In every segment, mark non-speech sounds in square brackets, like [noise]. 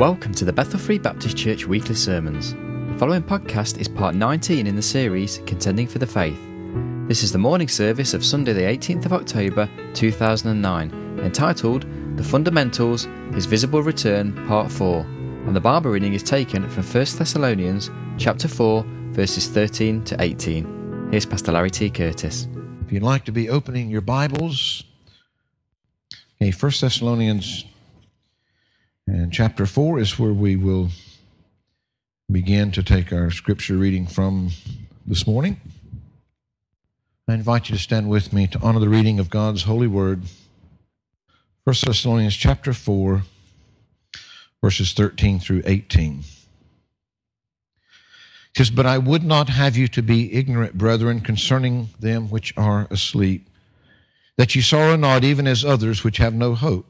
Welcome to the Bethel Free Baptist Church weekly sermons. The following podcast is part 19 in the series Contending for the Faith. This is the morning service of Sunday, the 18th of October 2009, entitled The Fundamentals His Visible Return, Part 4. And the Bible reading is taken from 1 Thessalonians chapter 4, verses 13 to 18. Here's Pastor Larry T. Curtis. If you'd like to be opening your Bibles, okay, 1 Thessalonians and chapter 4 is where we will begin to take our scripture reading from this morning. I invite you to stand with me to honor the reading of God's holy word. 1 Thessalonians chapter 4, verses 13 through 18. It says, But I would not have you to be ignorant, brethren, concerning them which are asleep, that ye sorrow not, even as others which have no hope.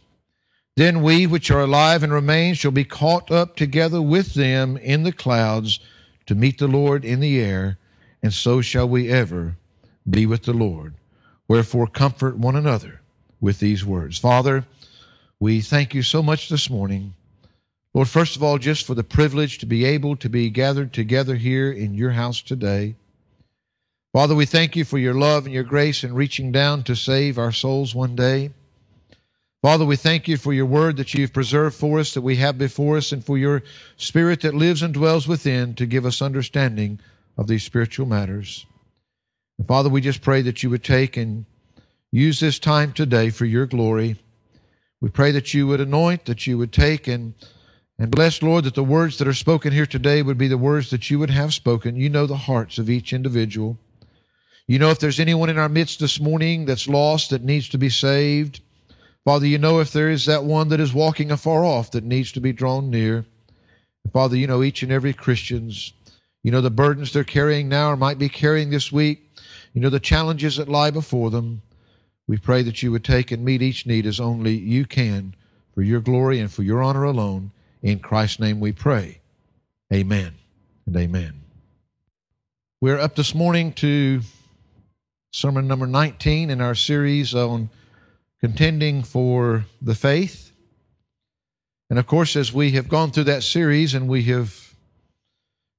Then we which are alive and remain shall be caught up together with them in the clouds to meet the Lord in the air, and so shall we ever be with the Lord. Wherefore, comfort one another with these words. Father, we thank you so much this morning. Lord, first of all, just for the privilege to be able to be gathered together here in your house today. Father, we thank you for your love and your grace in reaching down to save our souls one day. Father, we thank you for your word that you've preserved for us, that we have before us, and for your spirit that lives and dwells within to give us understanding of these spiritual matters. And Father, we just pray that you would take and use this time today for your glory. We pray that you would anoint, that you would take and and bless, Lord, that the words that are spoken here today would be the words that you would have spoken. You know the hearts of each individual. You know if there's anyone in our midst this morning that's lost, that needs to be saved. Father, you know if there is that one that is walking afar off that needs to be drawn near. Father, you know each and every Christian's, you know the burdens they're carrying now or might be carrying this week. You know the challenges that lie before them. We pray that you would take and meet each need as only you can for your glory and for your honor alone. In Christ's name we pray. Amen and amen. We're up this morning to sermon number 19 in our series on contending for the faith. And of course, as we have gone through that series and we have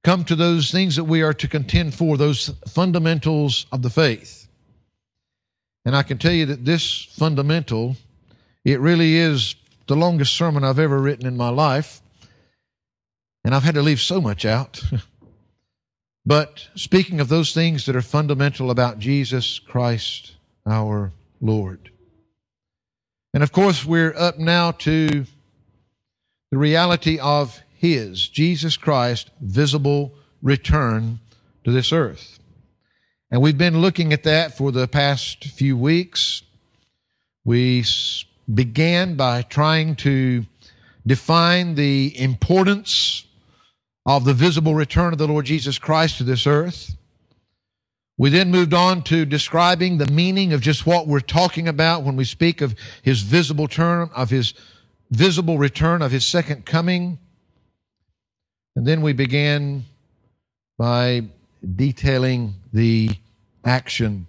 come to those things that we are to contend for, those fundamentals of the faith. And I can tell you that this fundamental, it really is the longest sermon I've ever written in my life. And I've had to leave so much out. [laughs] but speaking of those things that are fundamental about Jesus Christ our Lord. And of course, we're up now to the reality of His, Jesus Christ, visible return to this earth. And we've been looking at that for the past few weeks. We began by trying to define the importance of the visible return of the Lord Jesus Christ to this earth. We then moved on to describing the meaning of just what we're talking about when we speak of his visible turn, of his visible return, of his second coming. And then we began by detailing the action.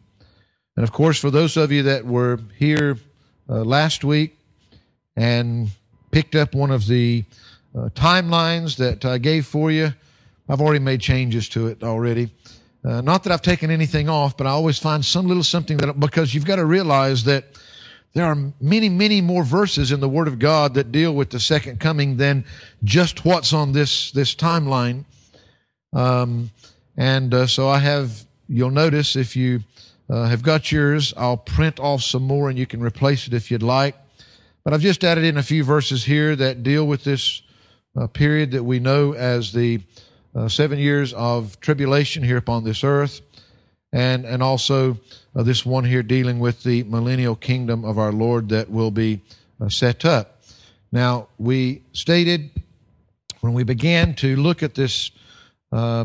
And of course, for those of you that were here uh, last week and picked up one of the uh, timelines that I gave for you, I've already made changes to it already. Uh, not that I've taken anything off, but I always find some little something that, because you've got to realize that there are many, many more verses in the Word of God that deal with the second coming than just what's on this, this timeline. Um, and uh, so I have, you'll notice if you uh, have got yours, I'll print off some more and you can replace it if you'd like. But I've just added in a few verses here that deal with this uh, period that we know as the uh, seven years of tribulation here upon this earth, and and also uh, this one here dealing with the millennial kingdom of our Lord that will be uh, set up. Now we stated when we began to look at this, uh, uh,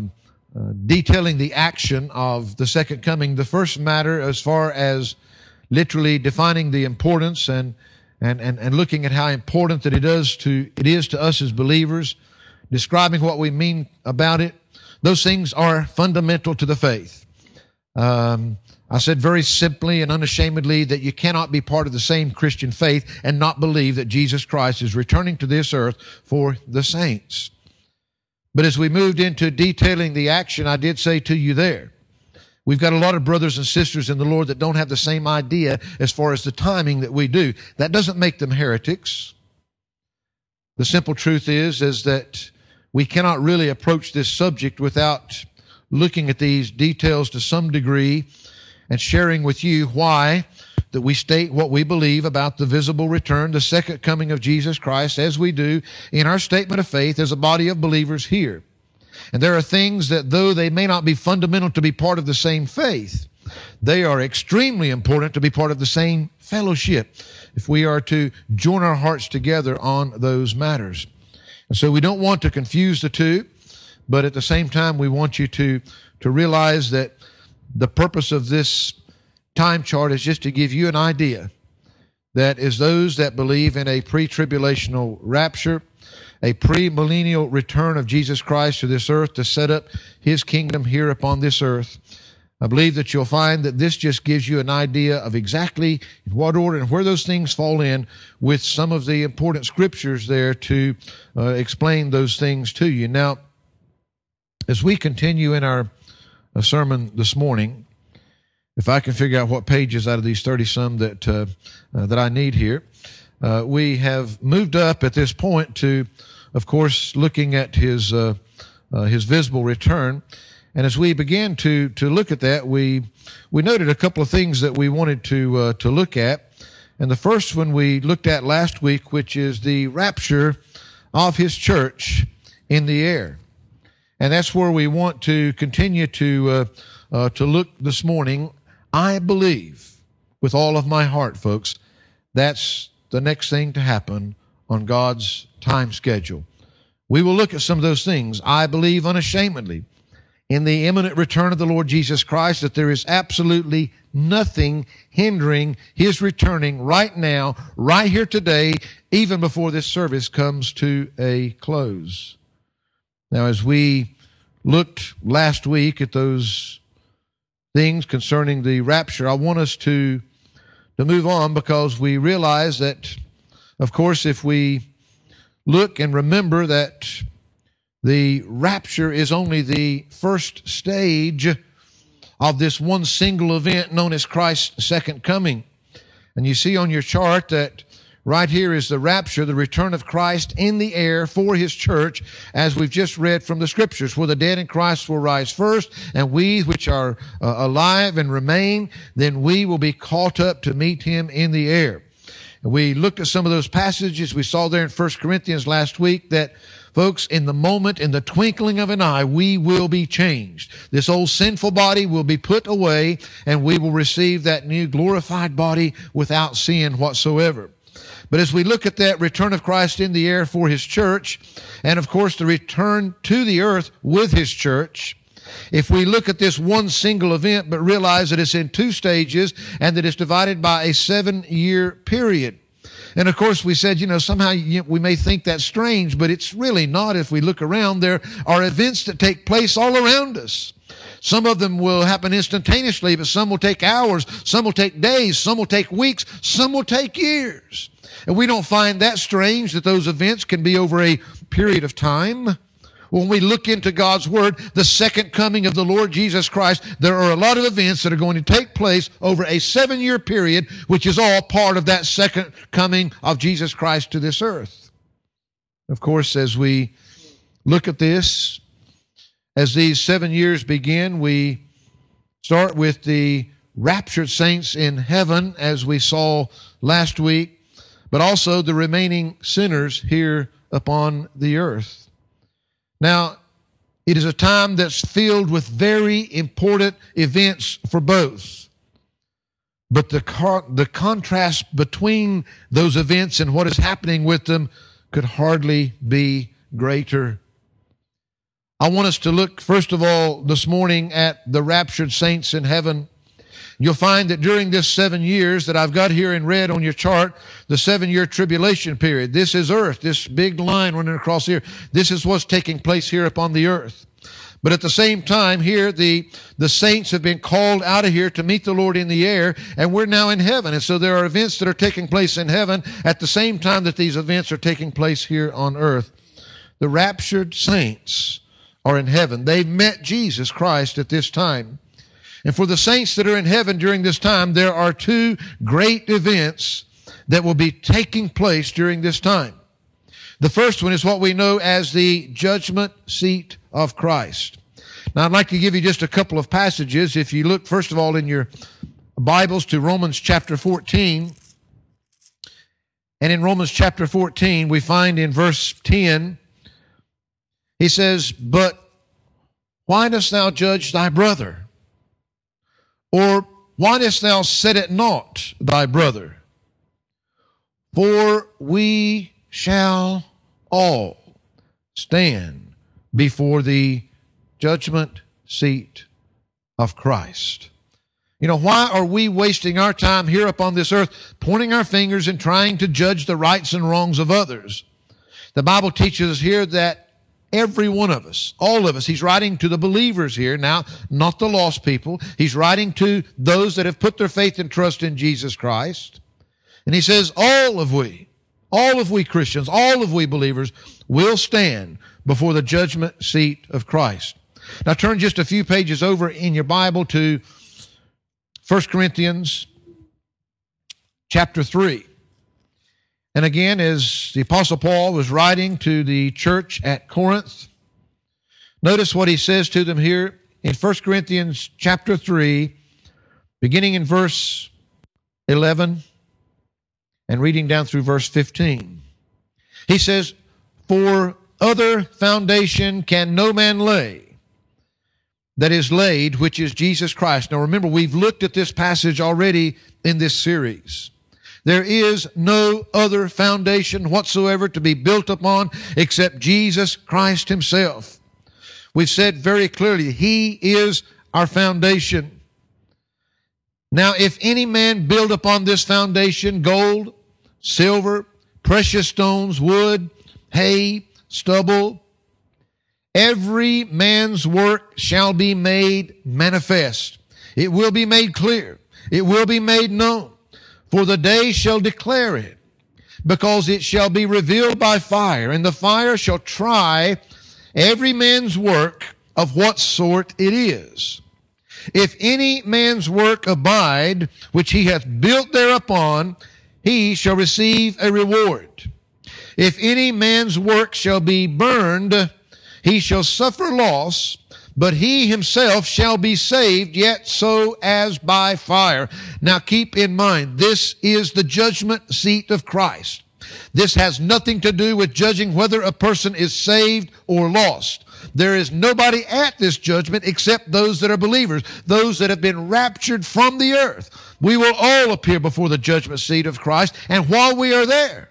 detailing the action of the second coming, the first matter as far as literally defining the importance and, and, and, and looking at how important that it is to, it is to us as believers, describing what we mean about it, those things are fundamental to the faith. Um, I said very simply and unashamedly that you cannot be part of the same Christian faith and not believe that Jesus Christ is returning to this earth for the saints. But as we moved into detailing the action, I did say to you there, we've got a lot of brothers and sisters in the Lord that don't have the same idea as far as the timing that we do. That doesn't make them heretics. The simple truth is, is that we cannot really approach this subject without looking at these details to some degree and sharing with you why that we state what we believe about the visible return, the second coming of Jesus Christ, as we do in our statement of faith as a body of believers here. And there are things that though they may not be fundamental to be part of the same faith, they are extremely important to be part of the same fellowship if we are to join our hearts together on those matters. And so we don't want to confuse the two, but at the same time, we want you to, to realize that the purpose of this time chart is just to give you an idea that is those that believe in a pre-tribulational rapture, a pre-millennial return of Jesus Christ to this earth to set up his kingdom here upon this earth. I believe that you'll find that this just gives you an idea of exactly in what order and where those things fall in with some of the important scriptures there to uh, explain those things to you. Now, as we continue in our a sermon this morning. If I can figure out what pages out of these 30 some that, uh, uh, that I need here, uh, we have moved up at this point to, of course, looking at his, uh, uh, his visible return. And as we began to, to look at that, we, we noted a couple of things that we wanted to, uh, to look at. And the first one we looked at last week, which is the rapture of his church in the air. And that's where we want to continue to, uh, uh, to look this morning. I believe with all of my heart, folks, that's the next thing to happen on God's time schedule. We will look at some of those things. I believe unashamedly in the imminent return of the Lord Jesus Christ that there is absolutely nothing hindering his returning right now, right here today, even before this service comes to a close. Now, as we looked last week at those things concerning the rapture, I want us to, to move on because we realize that, of course, if we look and remember that the rapture is only the first stage of this one single event known as Christ's second coming. And you see on your chart that Right here is the rapture, the return of Christ in the air for his church, as we've just read from the scriptures, where the dead in Christ will rise first, and we which are uh, alive and remain, then we will be caught up to meet him in the air. We looked at some of those passages we saw there in 1 Corinthians last week that Folks, in the moment, in the twinkling of an eye, we will be changed. This old sinful body will be put away and we will receive that new glorified body without sin whatsoever. But as we look at that return of Christ in the air for his church, and of course the return to the earth with his church, if we look at this one single event, but realize that it's in two stages and that it's divided by a seven year period. And of course, we said, you know, somehow we may think that's strange, but it's really not. If we look around, there are events that take place all around us. Some of them will happen instantaneously, but some will take hours, some will take days, some will take weeks, some will take years. And we don't find that strange that those events can be over a period of time. When we look into God's Word, the second coming of the Lord Jesus Christ, there are a lot of events that are going to take place over a seven year period, which is all part of that second coming of Jesus Christ to this earth. Of course, as we look at this, as these seven years begin, we start with the raptured saints in heaven, as we saw last week but also the remaining sinners here upon the earth. Now, it is a time that's filled with very important events for both. But the, car- the contrast between those events and what is happening with them could hardly be greater. I want us to look, first of all, this morning at the raptured saints in heaven. You'll find that during this seven years that I've got here in red on your chart, the seven year tribulation period, this is earth, this big line running across here. This is what's taking place here upon the earth. But at the same time, here the, the saints have been called out of here to meet the Lord in the air, and we're now in heaven. And so there are events that are taking place in heaven at the same time that these events are taking place here on earth. The raptured saints are in heaven. They've met Jesus Christ at this time. And for the saints that are in heaven during this time, there are two great events that will be taking place during this time. The first one is what we know as the judgment seat of Christ. Now, I'd like to give you just a couple of passages. If you look, first of all, in your Bibles to Romans chapter 14, and in Romans chapter 14, we find in verse 10, he says, But why dost thou judge thy brother? Or why dost thou set at naught thy brother? For we shall all stand before the judgment seat of Christ. You know, why are we wasting our time here upon this earth pointing our fingers and trying to judge the rights and wrongs of others? The Bible teaches us here that every one of us, all of us, he's writing to the believers here now, not the lost people. He's writing to those that have put their faith and trust in Jesus Christ. And he says, all of we, all of we Christians, all of we believers will stand before the judgment seat of Christ. Now turn just a few pages over in your Bible to 1 Corinthians chapter 3. And again, as the Apostle Paul was writing to the church at Corinth, notice what he says to them here in 1 Corinthians chapter 3, beginning in verse 11 and reading down through verse 15. He says, For other foundation can no man lay that is laid, which is Jesus Christ. Now remember, we've looked at this passage already in this series. There is no other foundation whatsoever to be built upon except Jesus Christ Himself. We've said very clearly, He is our foundation. Now, if any man build upon this foundation gold, silver, precious stones, wood, hay, stubble. Every man's work shall be made manifest. It will be made clear. It will be made known. For the day shall declare it, because it shall be revealed by fire, and the fire shall try every man's work of what sort it is. If any man's work abide, which he hath built thereupon, he shall receive a reward. If any man's work shall be burned, he shall suffer loss, but he himself shall be saved, yet so as by fire. Now keep in mind, this is the judgment seat of Christ. This has nothing to do with judging whether a person is saved or lost. There is nobody at this judgment except those that are believers, those that have been raptured from the earth. We will all appear before the judgment seat of Christ. And while we are there,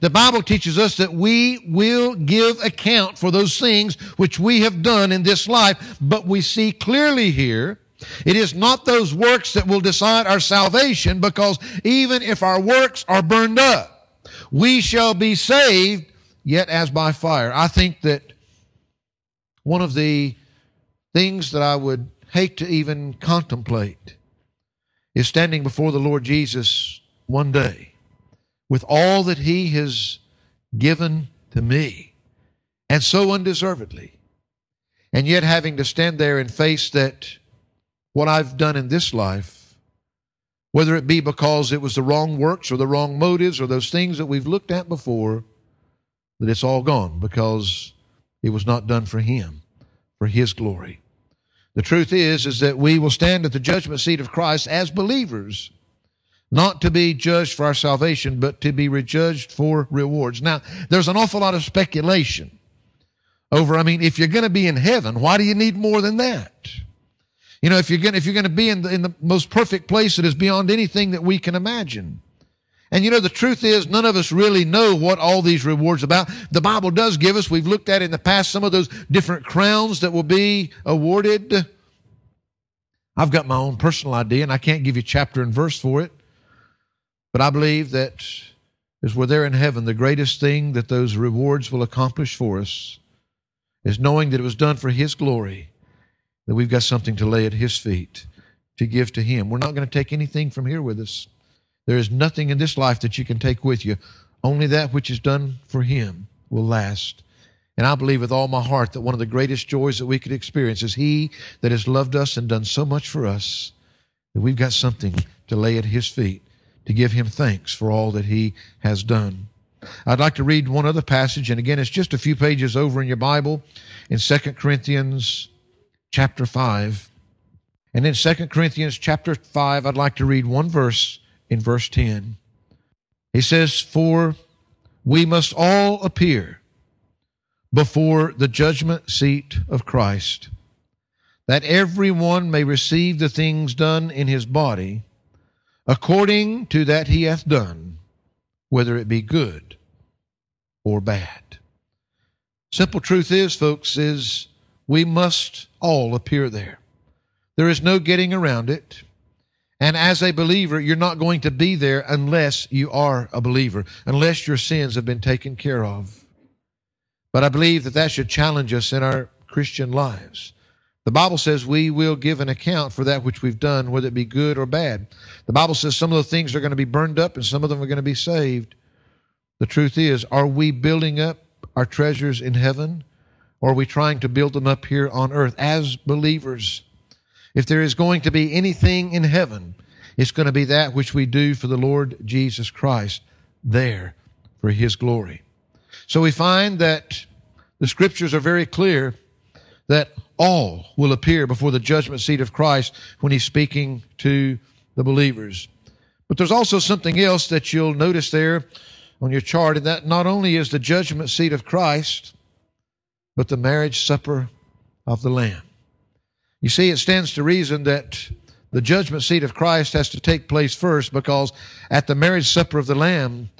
the Bible teaches us that we will give account for those things which we have done in this life. But we see clearly here, it is not those works that will decide our salvation because even if our works are burned up, we shall be saved yet as by fire. I think that one of the things that I would hate to even contemplate is standing before the Lord Jesus one day with all that He has given to me, and so undeservedly, and yet having to stand there and face that what I've done in this life, whether it be because it was the wrong works or the wrong motives or those things that we've looked at before, that it's all gone because it was not done for him, for his glory. The truth is, is that we will stand at the judgment seat of Christ as believers, not to be judged for our salvation, but to be rejudged for rewards. Now, there's an awful lot of speculation over, I mean, if you're going to be in heaven, why do you need more than that? You know, if you're going, if you're going to be in the, in the most perfect place that is beyond anything that we can imagine. And you know, the truth is, none of us really know what all these rewards about. The Bible does give us, we've looked at in the past, some of those different crowns that will be awarded. I've got my own personal idea, and I can't give you chapter and verse for it. But I believe that as we're there in heaven, the greatest thing that those rewards will accomplish for us is knowing that it was done for His glory, that we've got something to lay at His feet, to give to Him. We're not going to take anything from here with us. There is nothing in this life that you can take with you. Only that which is done for Him will last. And I believe with all my heart that one of the greatest joys that we could experience is He that has loved us and done so much for us that we've got something to lay at His feet to give Him thanks for all that He has done. I'd like to read one other passage, and again, it's just a few pages over in your Bible in 2 Corinthians chapter 5. And in 2 Corinthians chapter 5, I'd like to read one verse in verse 10. He says, For we must all appear before the judgment seat of Christ, that every one may receive the things done in his body according to that he hath done, whether it be good or bad. Simple truth is, folks, is we must all appear there. There is no getting around it. And as a believer, you're not going to be there unless you are a believer, unless your sins have been taken care of. But I believe that that should challenge us in our Christian lives. The Bible says we will give an account for that which we've done, whether it be good or bad. The Bible says some of the things are going to be burned up and some of them are going to be saved. The truth is, are we building up our treasures in heaven or are we trying to build them up here on earth as believers? If there is going to be anything in heaven, it's going to be that which we do for the Lord Jesus Christ there for his glory. So we find that the scriptures are very clear that all will appear before the judgment seat of Christ when he's speaking to the believers. But there's also something else that you'll notice there on your chart, and that not only is the judgment seat of Christ, but the marriage supper of the Lamb. You see, it stands to reason that the judgment seat of Christ has to take place first because at the marriage supper of the Lamb,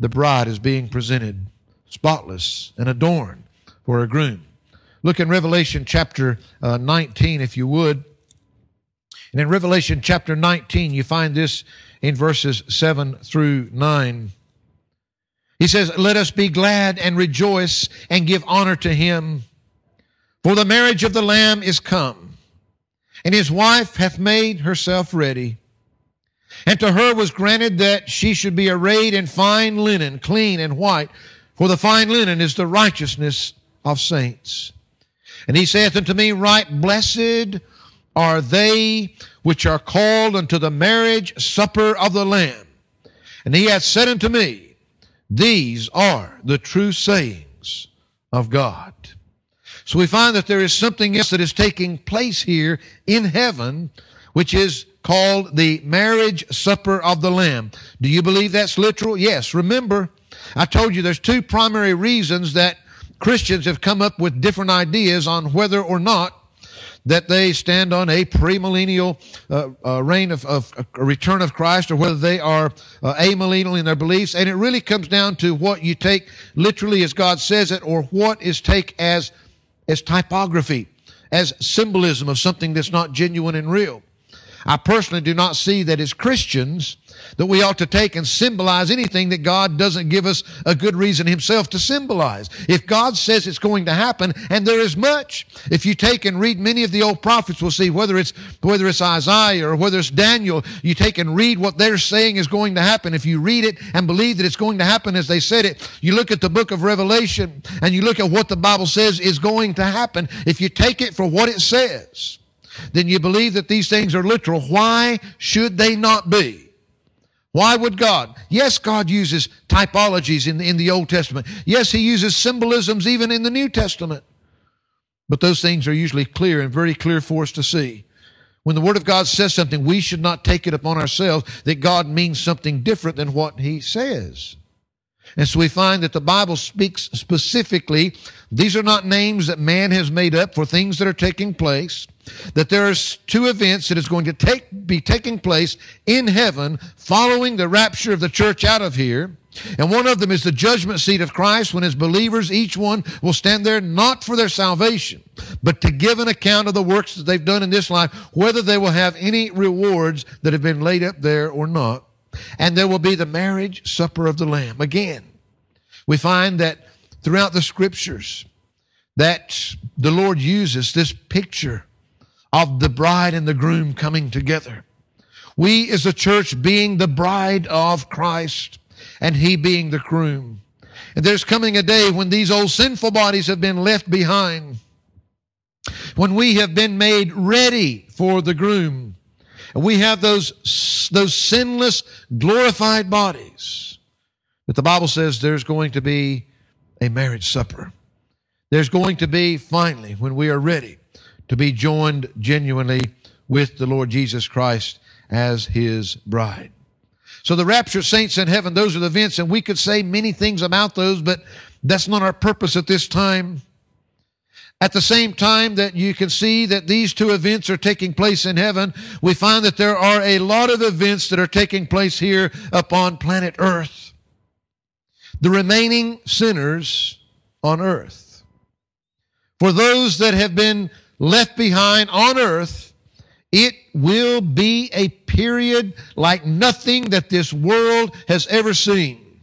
the bride is being presented spotless and adorned for her groom. Look in Revelation chapter uh, 19, if you would. And in Revelation chapter 19, you find this in verses 7 through 9. He says, Let us be glad and rejoice and give honor to him, for the marriage of the Lamb is come, and his wife hath made herself ready. And to her was granted that she should be arrayed in fine linen, clean and white, for the fine linen is the righteousness of saints. And he saith unto me, Write blessed are they which are called unto the marriage supper of the Lamb. And he hath said unto me, These are the true sayings of God. So we find that there is something else that is taking place here in heaven, which is called the marriage supper of the Lamb. Do you believe that's literal? Yes. Remember, I told you there's two primary reasons that Christians have come up with different ideas on whether or not that they stand on a premillennial uh, uh, reign of, of a return of Christ or whether they are uh, amillennial in their beliefs. And it really comes down to what you take literally as God says it or what is take as, as typography, as symbolism of something that's not genuine and real. I personally do not see that as Christians that we ought to take and symbolize anything that God doesn't give us a good reason himself to symbolize. If God says it's going to happen, and there is much, if you take and read many of the old prophets, we'll see whether it's, whether it's Isaiah or whether it's Daniel, you take and read what they're saying is going to happen. If you read it and believe that it's going to happen as they said it, you look at the book of Revelation and you look at what the Bible says is going to happen. If you take it for what it says, then you believe that these things are literal. Why should they not be? Why would God? Yes, God uses typologies in the, in the Old Testament. Yes, He uses symbolisms even in the New Testament. But those things are usually clear and very clear for us to see. When the Word of God says something, we should not take it upon ourselves that God means something different than what He says. And so we find that the Bible speaks specifically. These are not names that man has made up for things that are taking place. That there's two events that is going to take, be taking place in heaven following the rapture of the church out of here. And one of them is the judgment seat of Christ when his believers, each one will stand there not for their salvation, but to give an account of the works that they've done in this life, whether they will have any rewards that have been laid up there or not. And there will be the marriage supper of the Lamb. Again, we find that throughout the scriptures that the Lord uses this picture of the bride and the groom coming together. We as a church being the bride of Christ and he being the groom. And there's coming a day when these old sinful bodies have been left behind, when we have been made ready for the groom, and we have those, those sinless, glorified bodies, But the Bible says there's going to be a marriage supper. There's going to be, finally, when we are ready, to be joined genuinely with the Lord Jesus Christ as his bride. So the rapture saints in heaven, those are the events, and we could say many things about those, but that's not our purpose at this time. At the same time that you can see that these two events are taking place in heaven, we find that there are a lot of events that are taking place here upon planet earth. The remaining sinners on earth. For those that have been left behind on earth, it will be a period like nothing that this world has ever seen.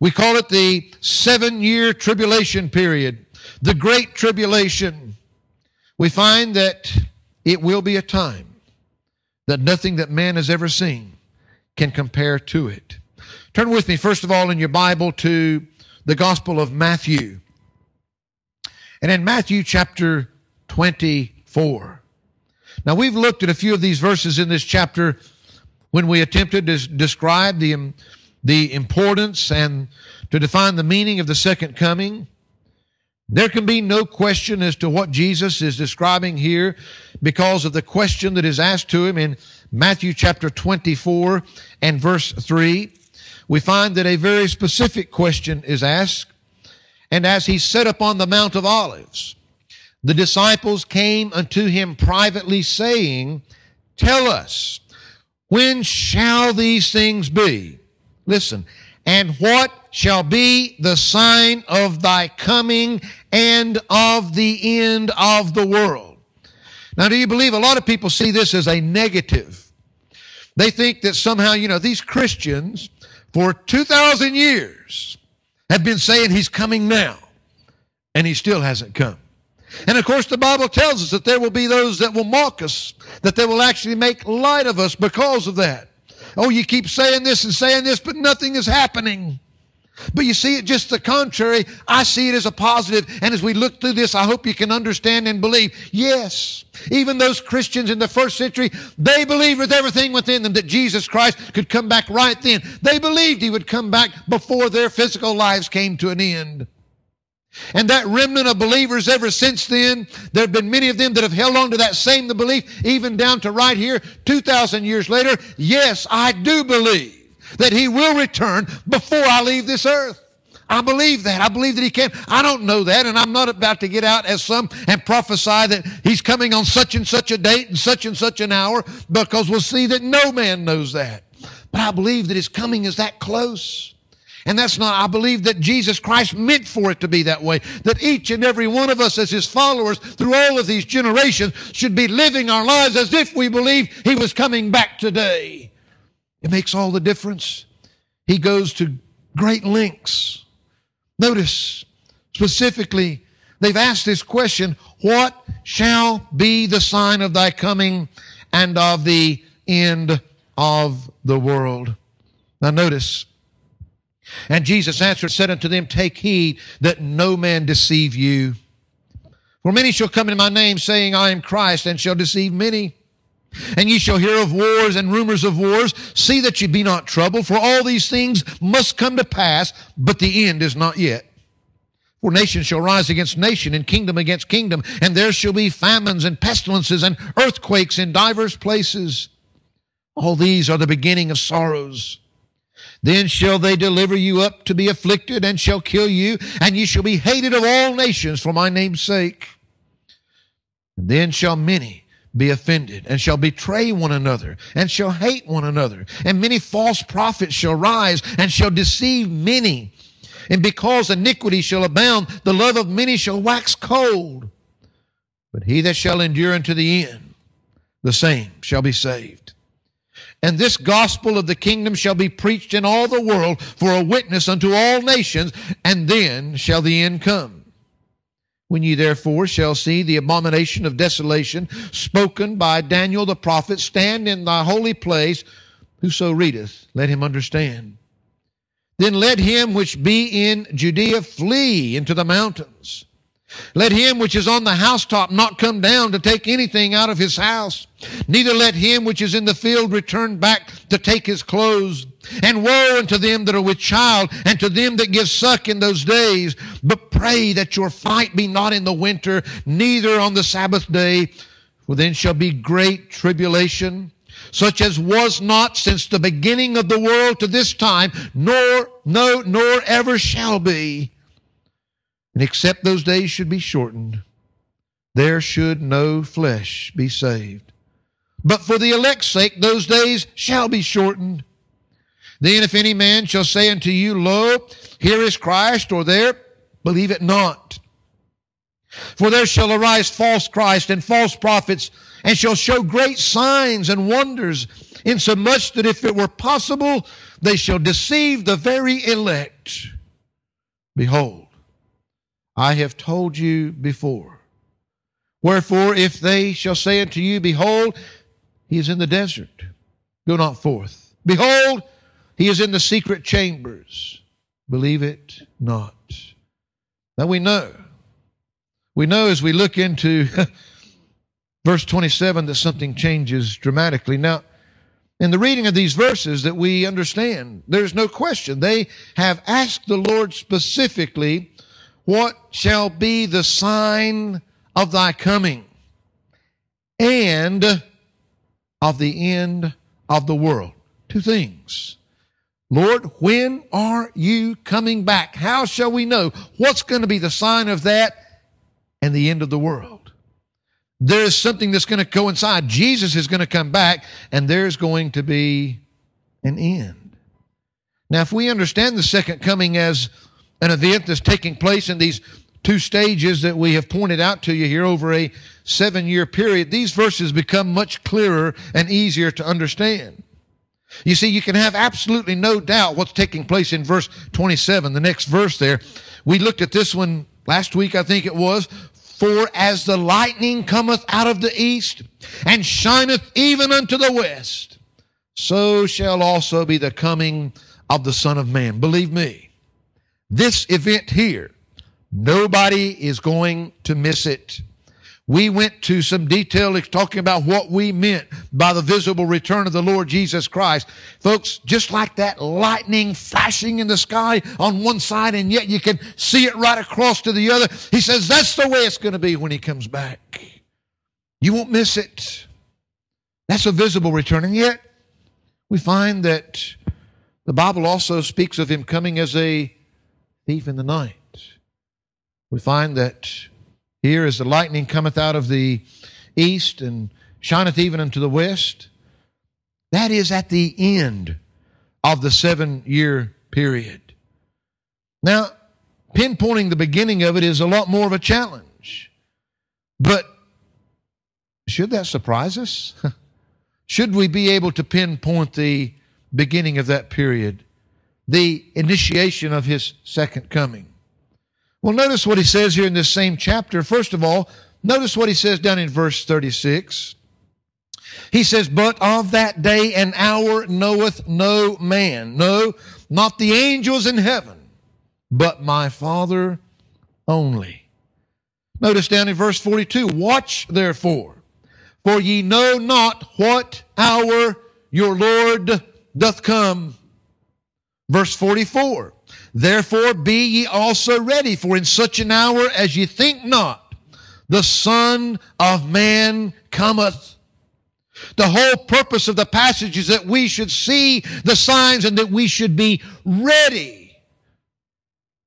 We call it the seven year tribulation period, the great tribulation. We find that it will be a time that nothing that man has ever seen can compare to it. Turn with me, first of all, in your Bible to the Gospel of Matthew. And in Matthew chapter 24. Now we've looked at a few of these verses in this chapter when we attempted to describe the, the importance and to define the meaning of the second coming. There can be no question as to what Jesus is describing here because of the question that is asked to him in Matthew chapter 24 and verse 3. We find that a very specific question is asked. And as he sat upon the Mount of Olives, the disciples came unto him privately saying, Tell us, when shall these things be? Listen, and what shall be the sign of thy coming and of the end of the world? Now, do you believe a lot of people see this as a negative? They think that somehow, you know, these Christians for 2,000 years have been saying he's coming now, and he still hasn't come. And of course, the Bible tells us that there will be those that will mock us, that they will actually make light of us because of that. Oh, you keep saying this and saying this, but nothing is happening. But you see it just the contrary. I see it as a positive. And as we look through this, I hope you can understand and believe. Yes, even those Christians in the first century, they believed with everything within them that Jesus Christ could come back right then. They believed he would come back before their physical lives came to an end. And that remnant of believers ever since then, there have been many of them that have held on to that same belief, even down to right here, 2,000 years later. Yes, I do believe that He will return before I leave this earth. I believe that. I believe that He can. I don't know that, and I'm not about to get out as some and prophesy that He's coming on such and such a date and such and such an hour, because we'll see that no man knows that. But I believe that His coming is that close. And that's not, I believe that Jesus Christ meant for it to be that way. That each and every one of us as his followers through all of these generations should be living our lives as if we believe he was coming back today. It makes all the difference. He goes to great lengths. Notice specifically, they've asked this question, what shall be the sign of thy coming and of the end of the world? Now notice, and Jesus answered, said unto them, Take heed that no man deceive you. For many shall come in my name, saying, I am Christ, and shall deceive many. And ye shall hear of wars and rumors of wars. See that ye be not troubled, for all these things must come to pass, but the end is not yet. For nation shall rise against nation, and kingdom against kingdom, and there shall be famines and pestilences and earthquakes in divers places. All these are the beginning of sorrows. Then shall they deliver you up to be afflicted and shall kill you, and ye shall be hated of all nations for my name's sake. And then shall many be offended and shall betray one another and shall hate one another. And many false prophets shall rise and shall deceive many. And because iniquity shall abound, the love of many shall wax cold. But he that shall endure unto the end, the same shall be saved. And this gospel of the kingdom shall be preached in all the world for a witness unto all nations, and then shall the end come. When ye therefore shall see the abomination of desolation spoken by Daniel the prophet stand in thy holy place, whoso readeth, let him understand. Then let him which be in Judea flee into the mountains. Let him which is on the housetop not come down to take anything out of his house. Neither let him which is in the field return back to take his clothes. And woe unto them that are with child and to them that give suck in those days. But pray that your fight be not in the winter, neither on the Sabbath day. For then shall be great tribulation, such as was not since the beginning of the world to this time, nor, no, nor ever shall be and except those days should be shortened, there should no flesh be saved. But for the elect's sake, those days shall be shortened. Then if any man shall say unto you, Lo, here is Christ, or there, believe it not. For there shall arise false Christ and false prophets, and shall show great signs and wonders, insomuch that if it were possible, they shall deceive the very elect. Behold, I have told you before. Wherefore, if they shall say unto you, Behold, he is in the desert, go not forth. Behold, he is in the secret chambers, believe it not. Now we know. We know as we look into [laughs] verse 27 that something changes dramatically. Now, in the reading of these verses that we understand, there's no question. They have asked the Lord specifically what shall be the sign of thy coming and of the end of the world? Two things. Lord, when are you coming back? How shall we know? What's going to be the sign of that and the end of the world? There is something that's going to coincide. Jesus is going to come back and there's going to be an end. Now, if we understand the second coming as an event that's taking place in these two stages that we have pointed out to you here over a seven year period, these verses become much clearer and easier to understand. You see, you can have absolutely no doubt what's taking place in verse 27, the next verse there. We looked at this one last week, I think it was. For as the lightning cometh out of the east and shineth even unto the west, so shall also be the coming of the Son of Man. Believe me, this event here, nobody is going to miss it. We went to some detail talking about what we meant by the visible return of the Lord Jesus Christ. Folks, just like that lightning flashing in the sky on one side and yet you can see it right across to the other. He says that's the way it's going to be when he comes back. You won't miss it. That's a visible return. And yet we find that the Bible also speaks of him coming as a thief in the night. We find that here as the lightning cometh out of the east and shineth even unto the west, that is at the end of the seven year period. Now, pinpointing the beginning of it is a lot more of a challenge. But should that surprise us? [laughs] should we be able to pinpoint the beginning of that period? The initiation of his second coming. Well, notice what he says here in this same chapter. First of all, notice what he says down in verse 36. He says, But of that day and hour knoweth no man, no, not the angels in heaven, but my Father only. Notice down in verse 42, Watch therefore, for ye know not what hour your Lord doth come. Verse 44 Therefore be ye also ready, for in such an hour as ye think not, the Son of Man cometh. The whole purpose of the passage is that we should see the signs and that we should be ready.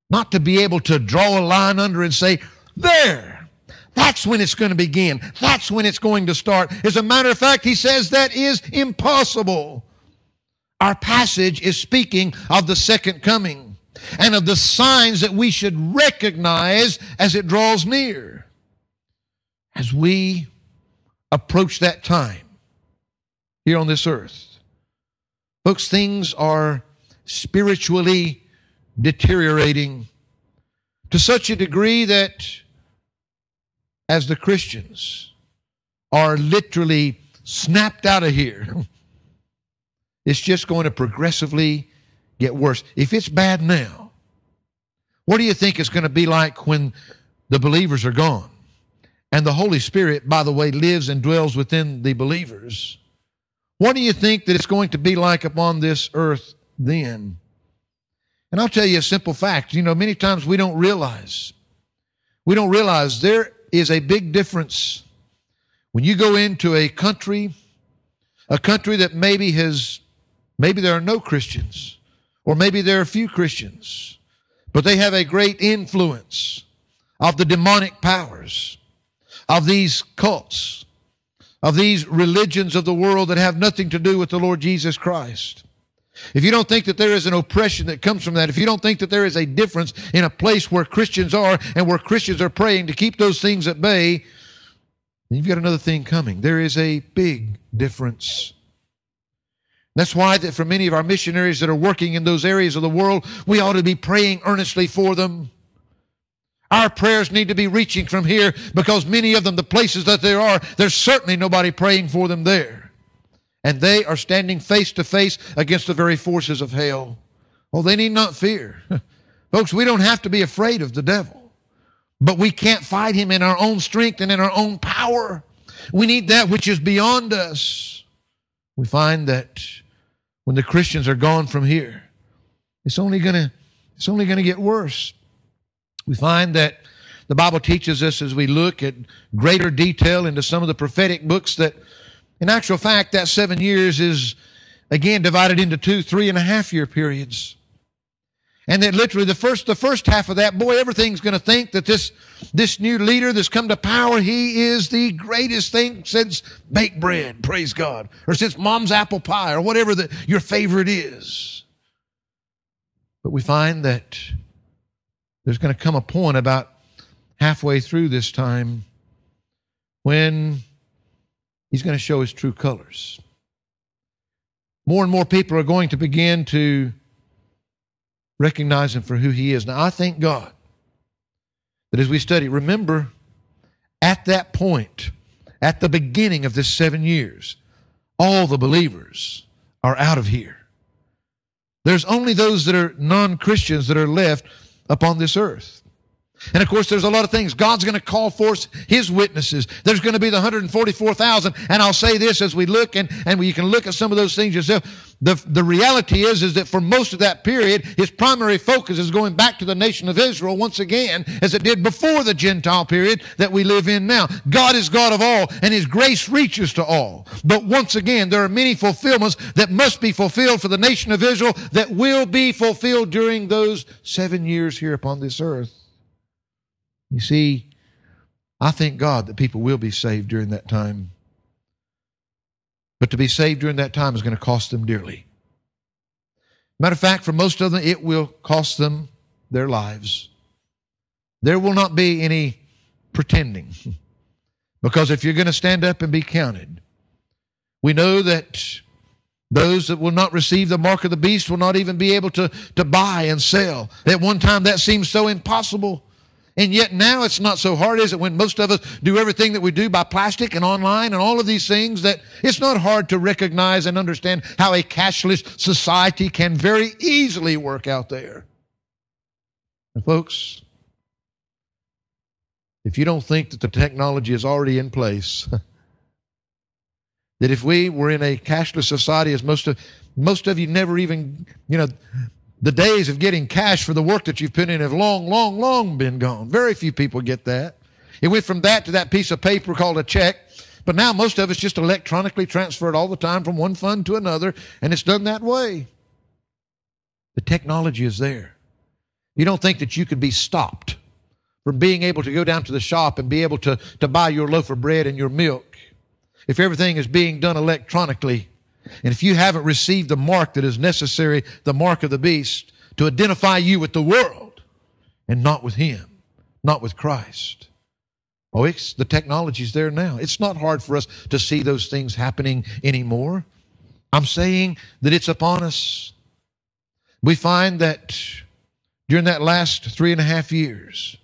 Not to be able to draw a line under and say, There, That's when it's going to begin. That's when it's going to start. As a matter of fact, he says that is impossible. Our passage is speaking of the second coming and of the signs that we should recognize as it draws near. As we approach that time here on this earth, folks, things are spiritually deteriorating to such a degree that as the Christians are literally snapped out of here, [laughs] it's just going to progressively get worse. If it's bad now, what do you think it's going to be like when the believers are gone? And the Holy Spirit, by the way, lives and dwells within the believers. What do you think that it's going to be like upon this earth then? And I'll tell you a simple fact. You know, many times we don't realize, we don't realize there is a big difference when you go into a country, a country that maybe has, maybe there are no Christians, or maybe there are few Christians, but they have a great influence of the demonic powers, of these cults, of these religions of the world that have nothing to do with the Lord Jesus Christ. If you don't think that there is an oppression that comes from that, if you don't think that there is a difference in a place where Christians are and where Christians are praying to keep those things at bay, you've got another thing coming. There is a big difference. That's why that for many of our missionaries that are working in those areas of the world, we ought to be praying earnestly for them. Our prayers need to be reaching from here because many of them, the places that they are, there's certainly nobody praying for them there and they are standing face to face against the very forces of hell. Well, they need not fear. [laughs] Folks, we don't have to be afraid of the devil, but we can't fight him in our own strength and in our own power. We need that which is beyond us. We find that when the Christians are gone from here, it's only going to it's only going to get worse. We find that the Bible teaches us as we look at greater detail into some of the prophetic books that in actual fact, that seven years is again divided into two, three and a half year periods. And that literally the first, the first half of that, boy, everything's going to think that this, this new leader that's come to power, he is the greatest thing since baked bread, praise God, or since mom's apple pie, or whatever the, your favorite is. But we find that there's going to come a point about halfway through this time when He's going to show his true colors. More and more people are going to begin to recognize him for who he is. Now, I thank God that as we study, remember at that point, at the beginning of this seven years, all the believers are out of here. There's only those that are non Christians that are left upon this earth. And of course, there's a lot of things. God's going to call forth His witnesses. There's going to be the 144,000. And I'll say this as we look, and, and you can look at some of those things yourself. The, the reality is, is that for most of that period, His primary focus is going back to the nation of Israel once again, as it did before the Gentile period that we live in now. God is God of all, and His grace reaches to all. But once again, there are many fulfillments that must be fulfilled for the nation of Israel that will be fulfilled during those seven years here upon this earth. You see, I thank God that people will be saved during that time. But to be saved during that time is going to cost them dearly. Matter of fact, for most of them, it will cost them their lives. There will not be any pretending. [laughs] Because if you're going to stand up and be counted, we know that those that will not receive the mark of the beast will not even be able to, to buy and sell. At one time, that seemed so impossible. And yet now it's not so hard, is it, when most of us do everything that we do by plastic and online and all of these things, that it's not hard to recognize and understand how a cashless society can very easily work out there. And folks, if you don't think that the technology is already in place, [laughs] that if we were in a cashless society, as most of most of you never even, you know, the days of getting cash for the work that you've put in have long, long, long been gone. Very few people get that. It went from that to that piece of paper called a check. But now most of it's just electronically transferred all the time from one fund to another, and it's done that way. The technology is there. You don't think that you could be stopped from being able to go down to the shop and be able to, to buy your loaf of bread and your milk, if everything is being done electronically, and if you haven't received the mark that is necessary, the mark of the beast, to identify you with the world and not with Him, not with Christ. Oh, it's, the technology's there now. It's not hard for us to see those things happening anymore. I'm saying that it's upon us. We find that during that last three and a half years,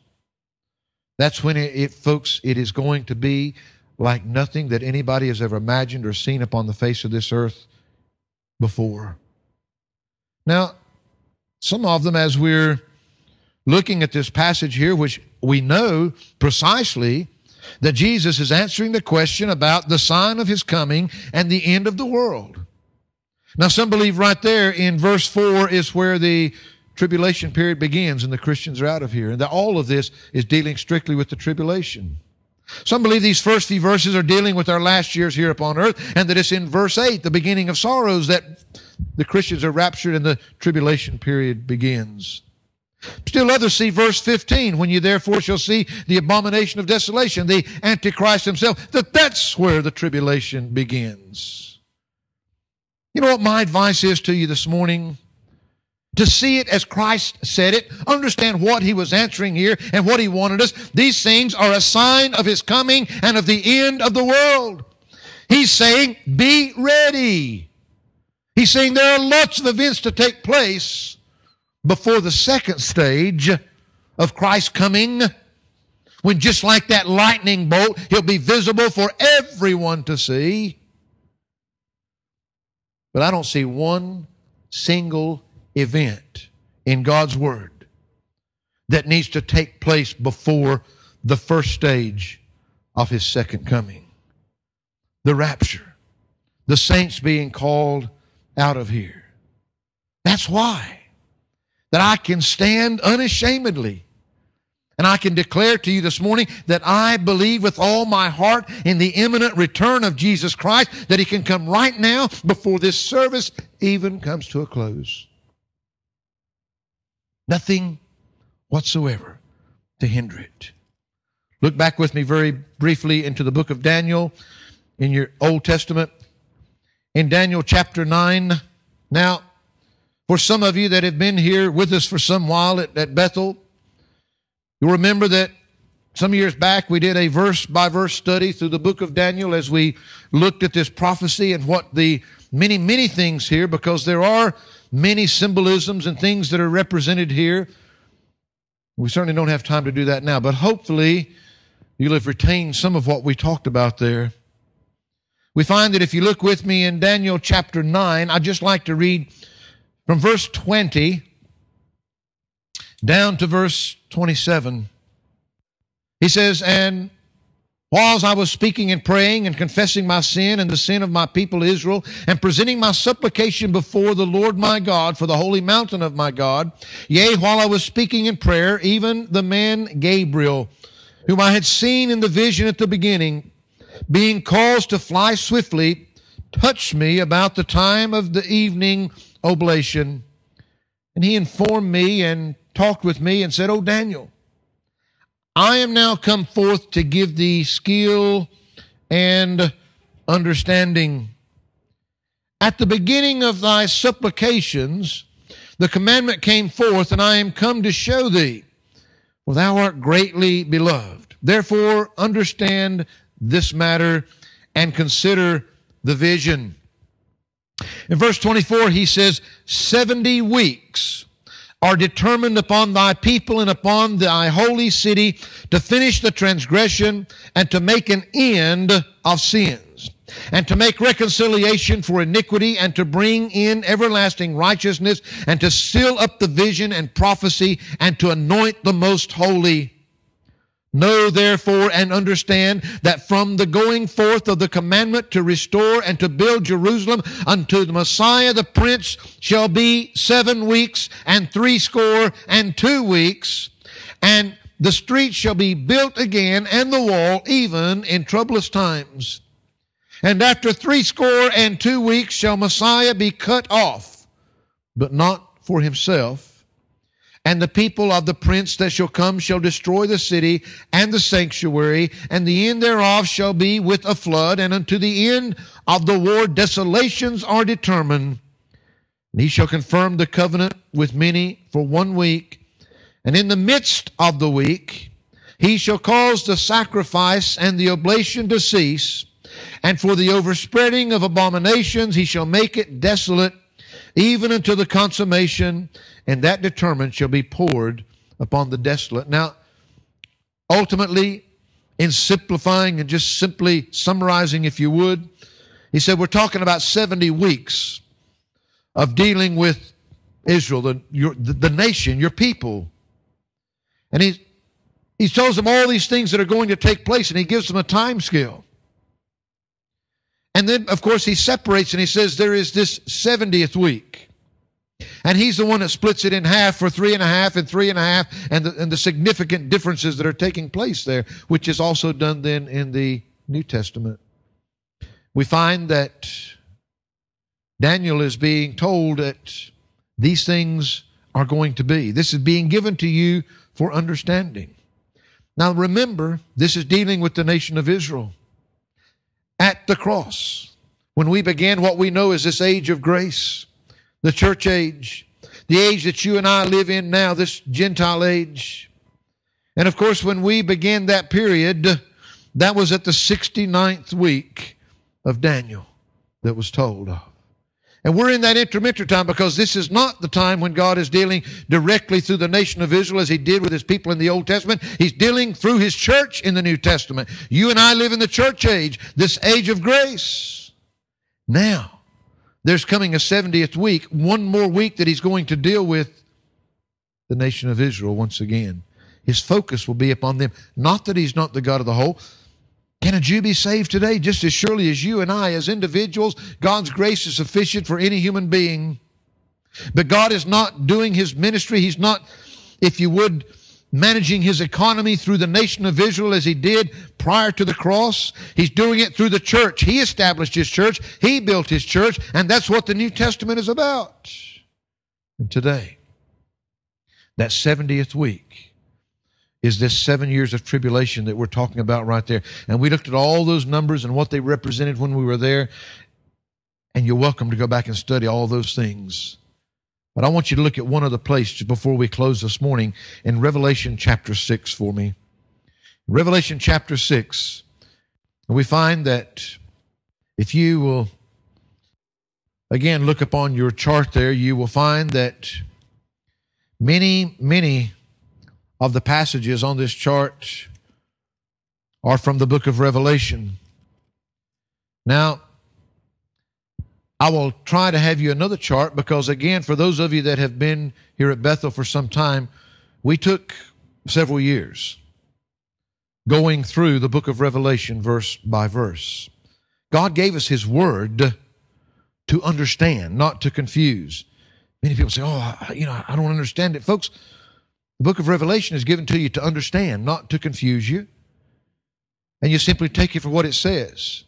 that's when it, it, folks, it is going to be like nothing that anybody has ever imagined or seen upon the face of this earth before. Now, some of them, as we're looking at this passage here, which we know precisely that Jesus is answering the question about the sign of his coming and the end of the world. Now, some believe right there in verse 4 is where the tribulation period begins and the Christians are out of here, and that all of this is dealing strictly with the tribulation. Some believe these first few verses are dealing with our last years here upon earth, and that it's in verse 8, the beginning of sorrows, that the Christians are raptured and the tribulation period begins. Still others see verse 15, when you therefore shall see the abomination of desolation, the Antichrist himself, that that's where the tribulation begins. You know what my advice is to you this morning? To see it as Christ said it, understand what he was answering here and what he wanted us. These things are a sign of his coming and of the end of the world. He's saying, be ready. He's saying there are lots of events to take place before the second stage of Christ's coming, when just like that lightning bolt, he'll be visible for everyone to see. But I don't see one single event in God's Word that needs to take place before the first stage of His second coming the rapture, the saints being called out of here. That's why that I can stand unashamedly. And I can declare to you this morning that I believe with all my heart in the imminent return of Jesus Christ, that He can come right now before this service even comes to a close. Nothing whatsoever to hinder it. Look back with me very briefly into the book of Daniel in your Old Testament. In Daniel chapter 9. Now, for some of you that have been here with us for some while at, at Bethel, you'll remember that some years back we did a verse by verse study through the book of Daniel as we looked at this prophecy and what the many, many things here, because there are many symbolisms and things that are represented here. We certainly don't have time to do that now, but hopefully you'll have retained some of what we talked about there. We find that if you look with me in Daniel chapter 9, I'd just like to read from verse 20 down to verse 27, he says, And whilst I was speaking and praying and confessing my sin and the sin of my people Israel, and presenting my supplication before the Lord my God for the holy mountain of my God, yea, while I was speaking in prayer, even the man Gabriel, whom I had seen in the vision at the beginning, being caused to fly swiftly, touched me about the time of the evening oblation. And he informed me and talked with me and said, Oh, Daniel, I am now come forth to give thee skill and understanding. At the beginning of thy supplications, the commandment came forth, and I am come to show thee, for thou art greatly beloved. Therefore, understand this matter and consider the vision. In verse 24, he says, 70 weeks are determined upon thy people and upon thy holy city to finish the transgression and to make an end of sins and to make reconciliation for iniquity and to bring in everlasting righteousness and to seal up the vision and prophecy and to anoint the most holy Know therefore and understand that from the going forth of the commandment to restore and to build Jerusalem unto the Messiah the Prince shall be seven weeks and threescore and two weeks, and the street shall be built again and the wall even in troublous times. And after threescore and two weeks shall Messiah be cut off, but not for himself And the people of the prince that shall come shall destroy the city and the sanctuary, and the end thereof shall be with a flood, and unto the end of the war desolations are determined. And he shall confirm the covenant with many for one week, and in the midst of the week he shall cause the sacrifice and the oblation to cease, and for the overspreading of abominations he shall make it desolate, even until the consummation, and that determined shall be poured upon the desolate. Now, ultimately, in simplifying and just simply summarizing, if you would, he said, We're talking about 70 weeks of dealing with Israel, the, your, the, the nation, your people. And he, he tells them all these things that are going to take place, and he gives them a time scale. And then, of course, he separates and he says there is this 70th week. And he's the one that splits it in half for three and a half and three and a half, and the, and the significant differences that are taking place there, which is also done then in the New Testament. We find that Daniel is being told that these things are going to be. This is being given to you for understanding. Now remember, this is dealing with the nation of Israel at the cross. When we began what we know as this age of grace, the church age, the age that you and I live in now, this Gentile age. And of course, when we began that period, that was at the 69th week of Daniel that was told of. And we're in that intermittent time because this is not the time when God is dealing directly through the nation of Israel as he did with his people in the Old Testament. He's dealing through his church in the New Testament. You and I live in the church age, this age of grace. Now, there's coming a 70th week, one more week that he's going to deal with the nation of Israel once again. His focus will be upon them. Not that he's not the God of the whole, can a Jew be saved today? Just as surely as you and I, as individuals, God's grace is sufficient for any human being. But God is not doing his ministry. He's not, if you would, managing his economy through the nation of Israel as he did prior to the cross. He's doing it through the church. He established his church. He built his church. And that's what the New Testament is about. And today, that 70th week, is this seven years of tribulation that we're talking about right there. And we looked at all those numbers and what they represented when we were there. And you're welcome to go back and study all those things. But I want you to look at one other place before we close this morning in Revelation chapter 6 for me. Revelation chapter 6. we find that if you will again look upon your chart there, you will find that many, many of the passages on this chart are from the book of Revelation. Now, I will try to have you another chart because, again, for those of you that have been here at Bethel for some time, we took several years going through the book of Revelation verse by verse. God gave us His Word to understand, not to confuse. Many people say, Oh, you know, I don't understand it. Folks, the book of Revelation is given to you to understand, not to confuse you. And you simply take it for what it says.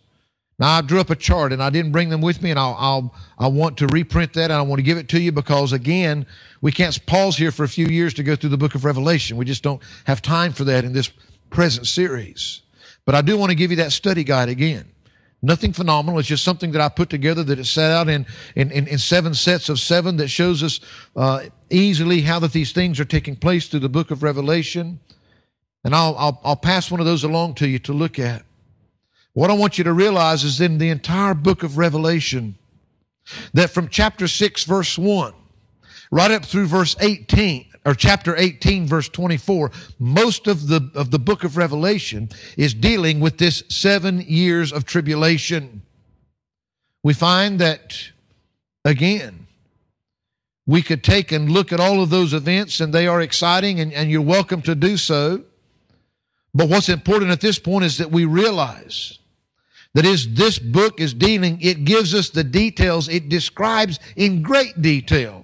Now, I drew up a chart and I didn't bring them with me, and I'll, I'll, I want to reprint that. And I want to give it to you because, again, we can't pause here for a few years to go through the book of Revelation. We just don't have time for that in this present series. But I do want to give you that study guide again. Nothing phenomenal. It's just something that I put together that is set out in, in, in, in seven sets of seven that shows us uh, easily how that these things are taking place through the book of Revelation. And I'll, I'll, I'll pass one of those along to you to look at. What I want you to realize is in the entire book of Revelation, that from chapter 6, verse 1, right up through verse 18, or chapter 18 verse 24 most of the of the book of revelation is dealing with this 7 years of tribulation. We find that again we could take and look at all of those events and they are exciting and, and you're welcome to do so. But what's important at this point is that we realize that is this book is dealing it gives us the details it describes in great detail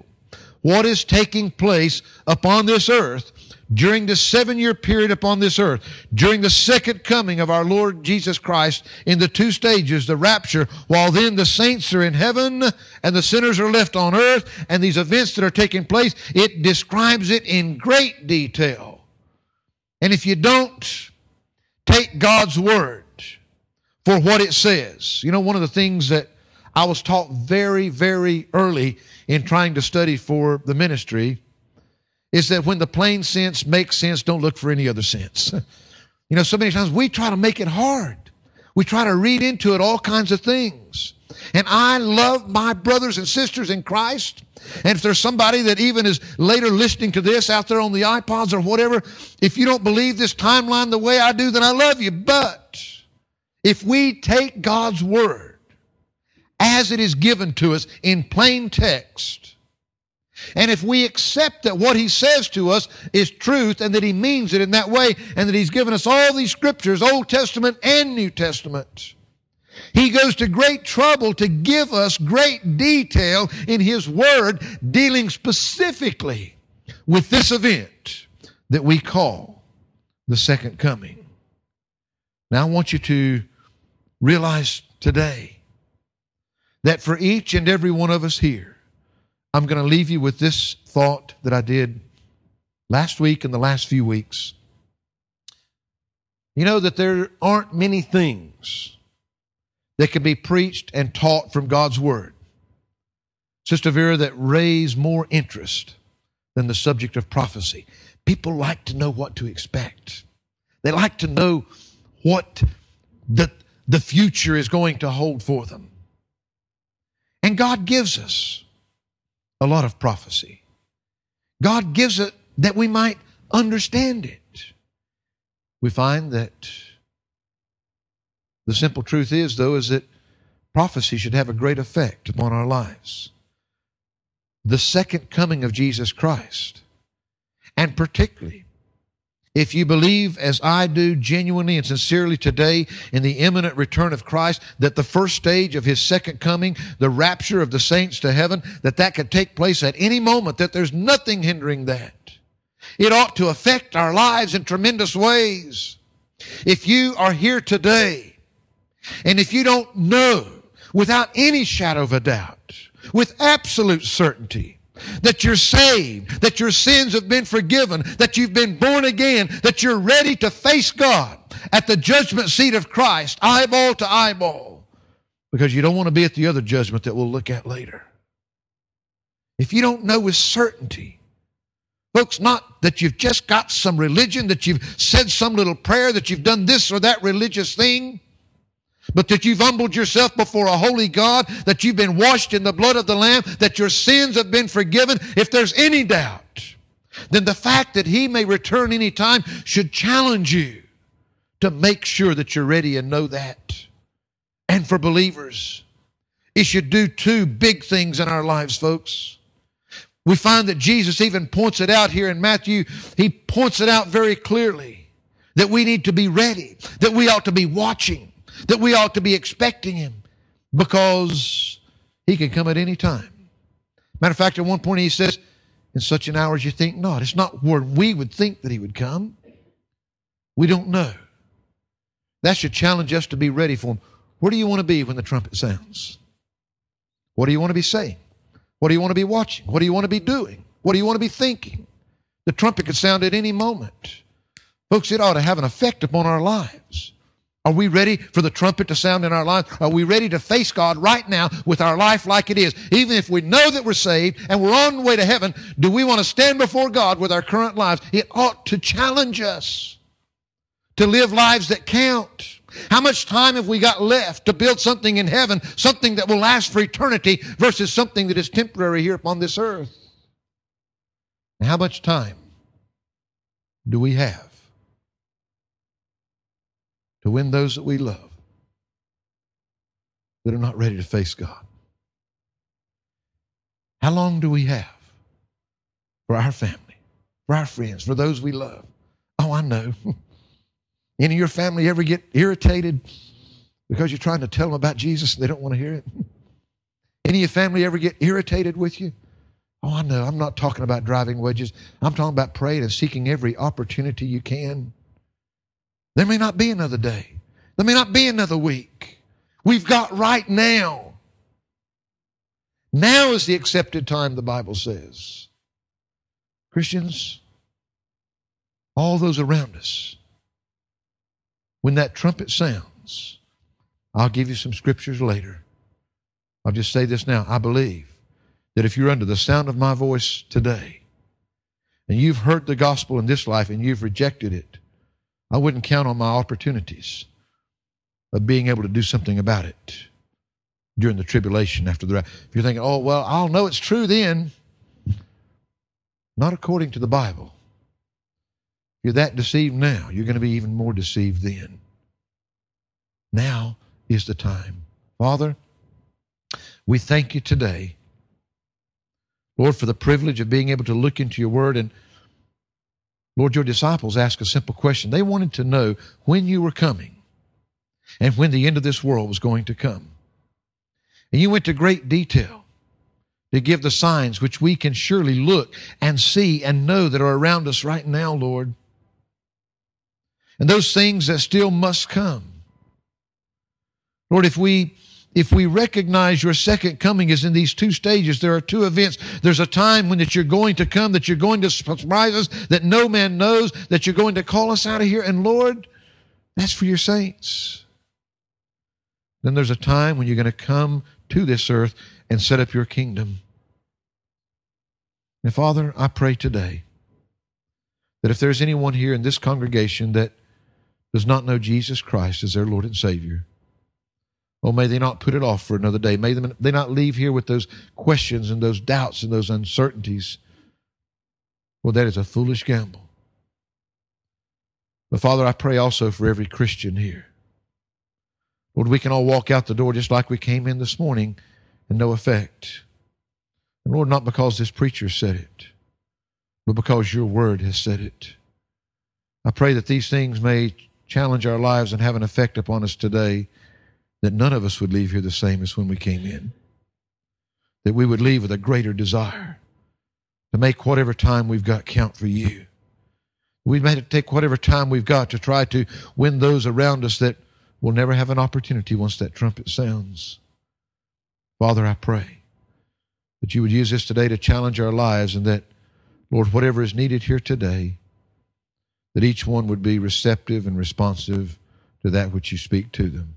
what is taking place upon this earth during the seven year period upon this earth, during the second coming of our Lord Jesus Christ in the two stages, the rapture, while then the saints are in heaven and the sinners are left on earth, and these events that are taking place, it describes it in great detail. And if you don't take God's word for what it says, you know, one of the things that I was taught very, very early in trying to study for the ministry is that when the plain sense makes sense, don't look for any other sense. [laughs] you know, so many times we try to make it hard. We try to read into it all kinds of things. And I love my brothers and sisters in Christ. And if there's somebody that even is later listening to this out there on the iPods or whatever, if you don't believe this timeline the way I do, then I love you. But if we take God's word as it is given to us in plain text, and if we accept that what he says to us is truth and that he means it in that way and that he's given us all these scriptures, Old Testament and New Testament, he goes to great trouble to give us great detail in his word dealing specifically with this event that we call the second coming. Now I want you to realize today that for each and every one of us here, I'm going to leave you with this thought that I did last week and the last few weeks. You know that there aren't many things that can be preached and taught from God's Word, Sister Vera, that raise more interest than the subject of prophecy. People like to know what to expect. They like to know what the, the future is going to hold for them. And God gives us a lot of prophecy. God gives it that we might understand it. We find that the simple truth is, though, is that prophecy should have a great effect upon our lives. The second coming of Jesus Christ, and particularly if you believe, as I do, genuinely and sincerely today in the imminent return of Christ, that the first stage of his second coming, the rapture of the saints to heaven, that that could take place at any moment, that there's nothing hindering that. It ought to affect our lives in tremendous ways. If you are here today, and if you don't know without any shadow of a doubt, with absolute certainty, that you're saved, that your sins have been forgiven, that you've been born again, that you're ready to face God at the judgment seat of Christ, eyeball to eyeball, because you don't want to be at the other judgment that we'll look at later. If you don't know with certainty, folks, not that you've just got some religion, that you've said some little prayer, that you've done this or that religious thing, but that you've humbled yourself before a holy God, that you've been washed in the blood of the Lamb, that your sins have been forgiven, if there's any doubt, then the fact that He may return any time should challenge you to make sure that you're ready and know that. And for believers, it should do two big things in our lives, folks. We find that Jesus even points it out here in Matthew. He points it out very clearly that we need to be ready, that we ought to be watching that we ought to be expecting him because he can come at any time. Matter of fact, at one point he says, In such an hour as you think not. It's not where we would think that he would come. We don't know. That should challenge us to be ready for him. Where do you want to be when the trumpet sounds? What do you want to be saying? What do you want to be watching? What do you want to be doing? What do you want to be thinking? The trumpet could sound at any moment. Folks, it ought to have an effect upon our lives. Are we ready for the trumpet to sound in our lives? Are we ready to face God right now with our life like it is? Even if we know that we're saved and we're on the way to heaven, do we want to stand before God with our current lives? It ought to challenge us to live lives that count. How much time have we got left to build something in heaven, something that will last for eternity versus something that is temporary here upon this earth? How much time do we have? To win those that we love that are not ready to face God. How long do we have for our family, for our friends, for those we love? Oh, I know. [laughs] Any of your family ever get irritated because you're trying to tell them about Jesus and they don't want to hear it? [laughs] Any of your family ever get irritated with you Oh, I know. I'm not talking about driving wedges. I'm talking about praying and seeking every opportunity you can. There may not be another day. There may not be another week. We've got right now. Now is the accepted time, the Bible says. Christians, all those around us, when that trumpet sounds, I'll give you some scriptures later. I'll just say this now. I believe that if you're under the sound of my voice today and you've heard the gospel in this life and you've rejected it, I wouldn't count on my opportunities of being able to do something about it during the tribulation after the if you're thinking oh well i'll know it's true then not according to the bible. If you're that deceived now you're going to be even more deceived then. Now is the time. Father we thank you today lord for the privilege of being able to look into your word and lord your disciples asked a simple question they wanted to know when you were coming and when the end of this world was going to come. And you went to great detail to give the signs which we can surely look and see and know that are around us right now, Lord. And those things that still must come. Lord, if we if we recognize your second coming is in these two stages, there are two events. There's a time when that you're going to come, that you're going to surprise us, that no man knows, that you're going to call us out of here. And Lord, that's for your saints. Then there's a time when you're going to come to this earth and set up your kingdom. And Father, I pray today that if there's anyone here in this congregation that does not know Jesus Christ as their Lord and Savior, oh, may they not put it off for another day. May they not leave here with those questions and those doubts and those uncertainties. Well, that is a foolish gamble. But Father, I pray also for every Christian here Lord, we can all walk out the door just like we came in this morning and no effect. And Lord, not because this preacher said it, but because your word has said it. I pray that these things may challenge our lives and have an effect upon us today, that none of us would leave here the same as when we came in. That we would leave with a greater desire to make whatever time we've got count for you. We may take whatever time we've got to try to win those around us that will never have an opportunity once that trumpet sounds. Father, I pray that you would use this today to challenge our lives and that, Lord, whatever is needed here today, that each one would be receptive and responsive to that which you speak to them.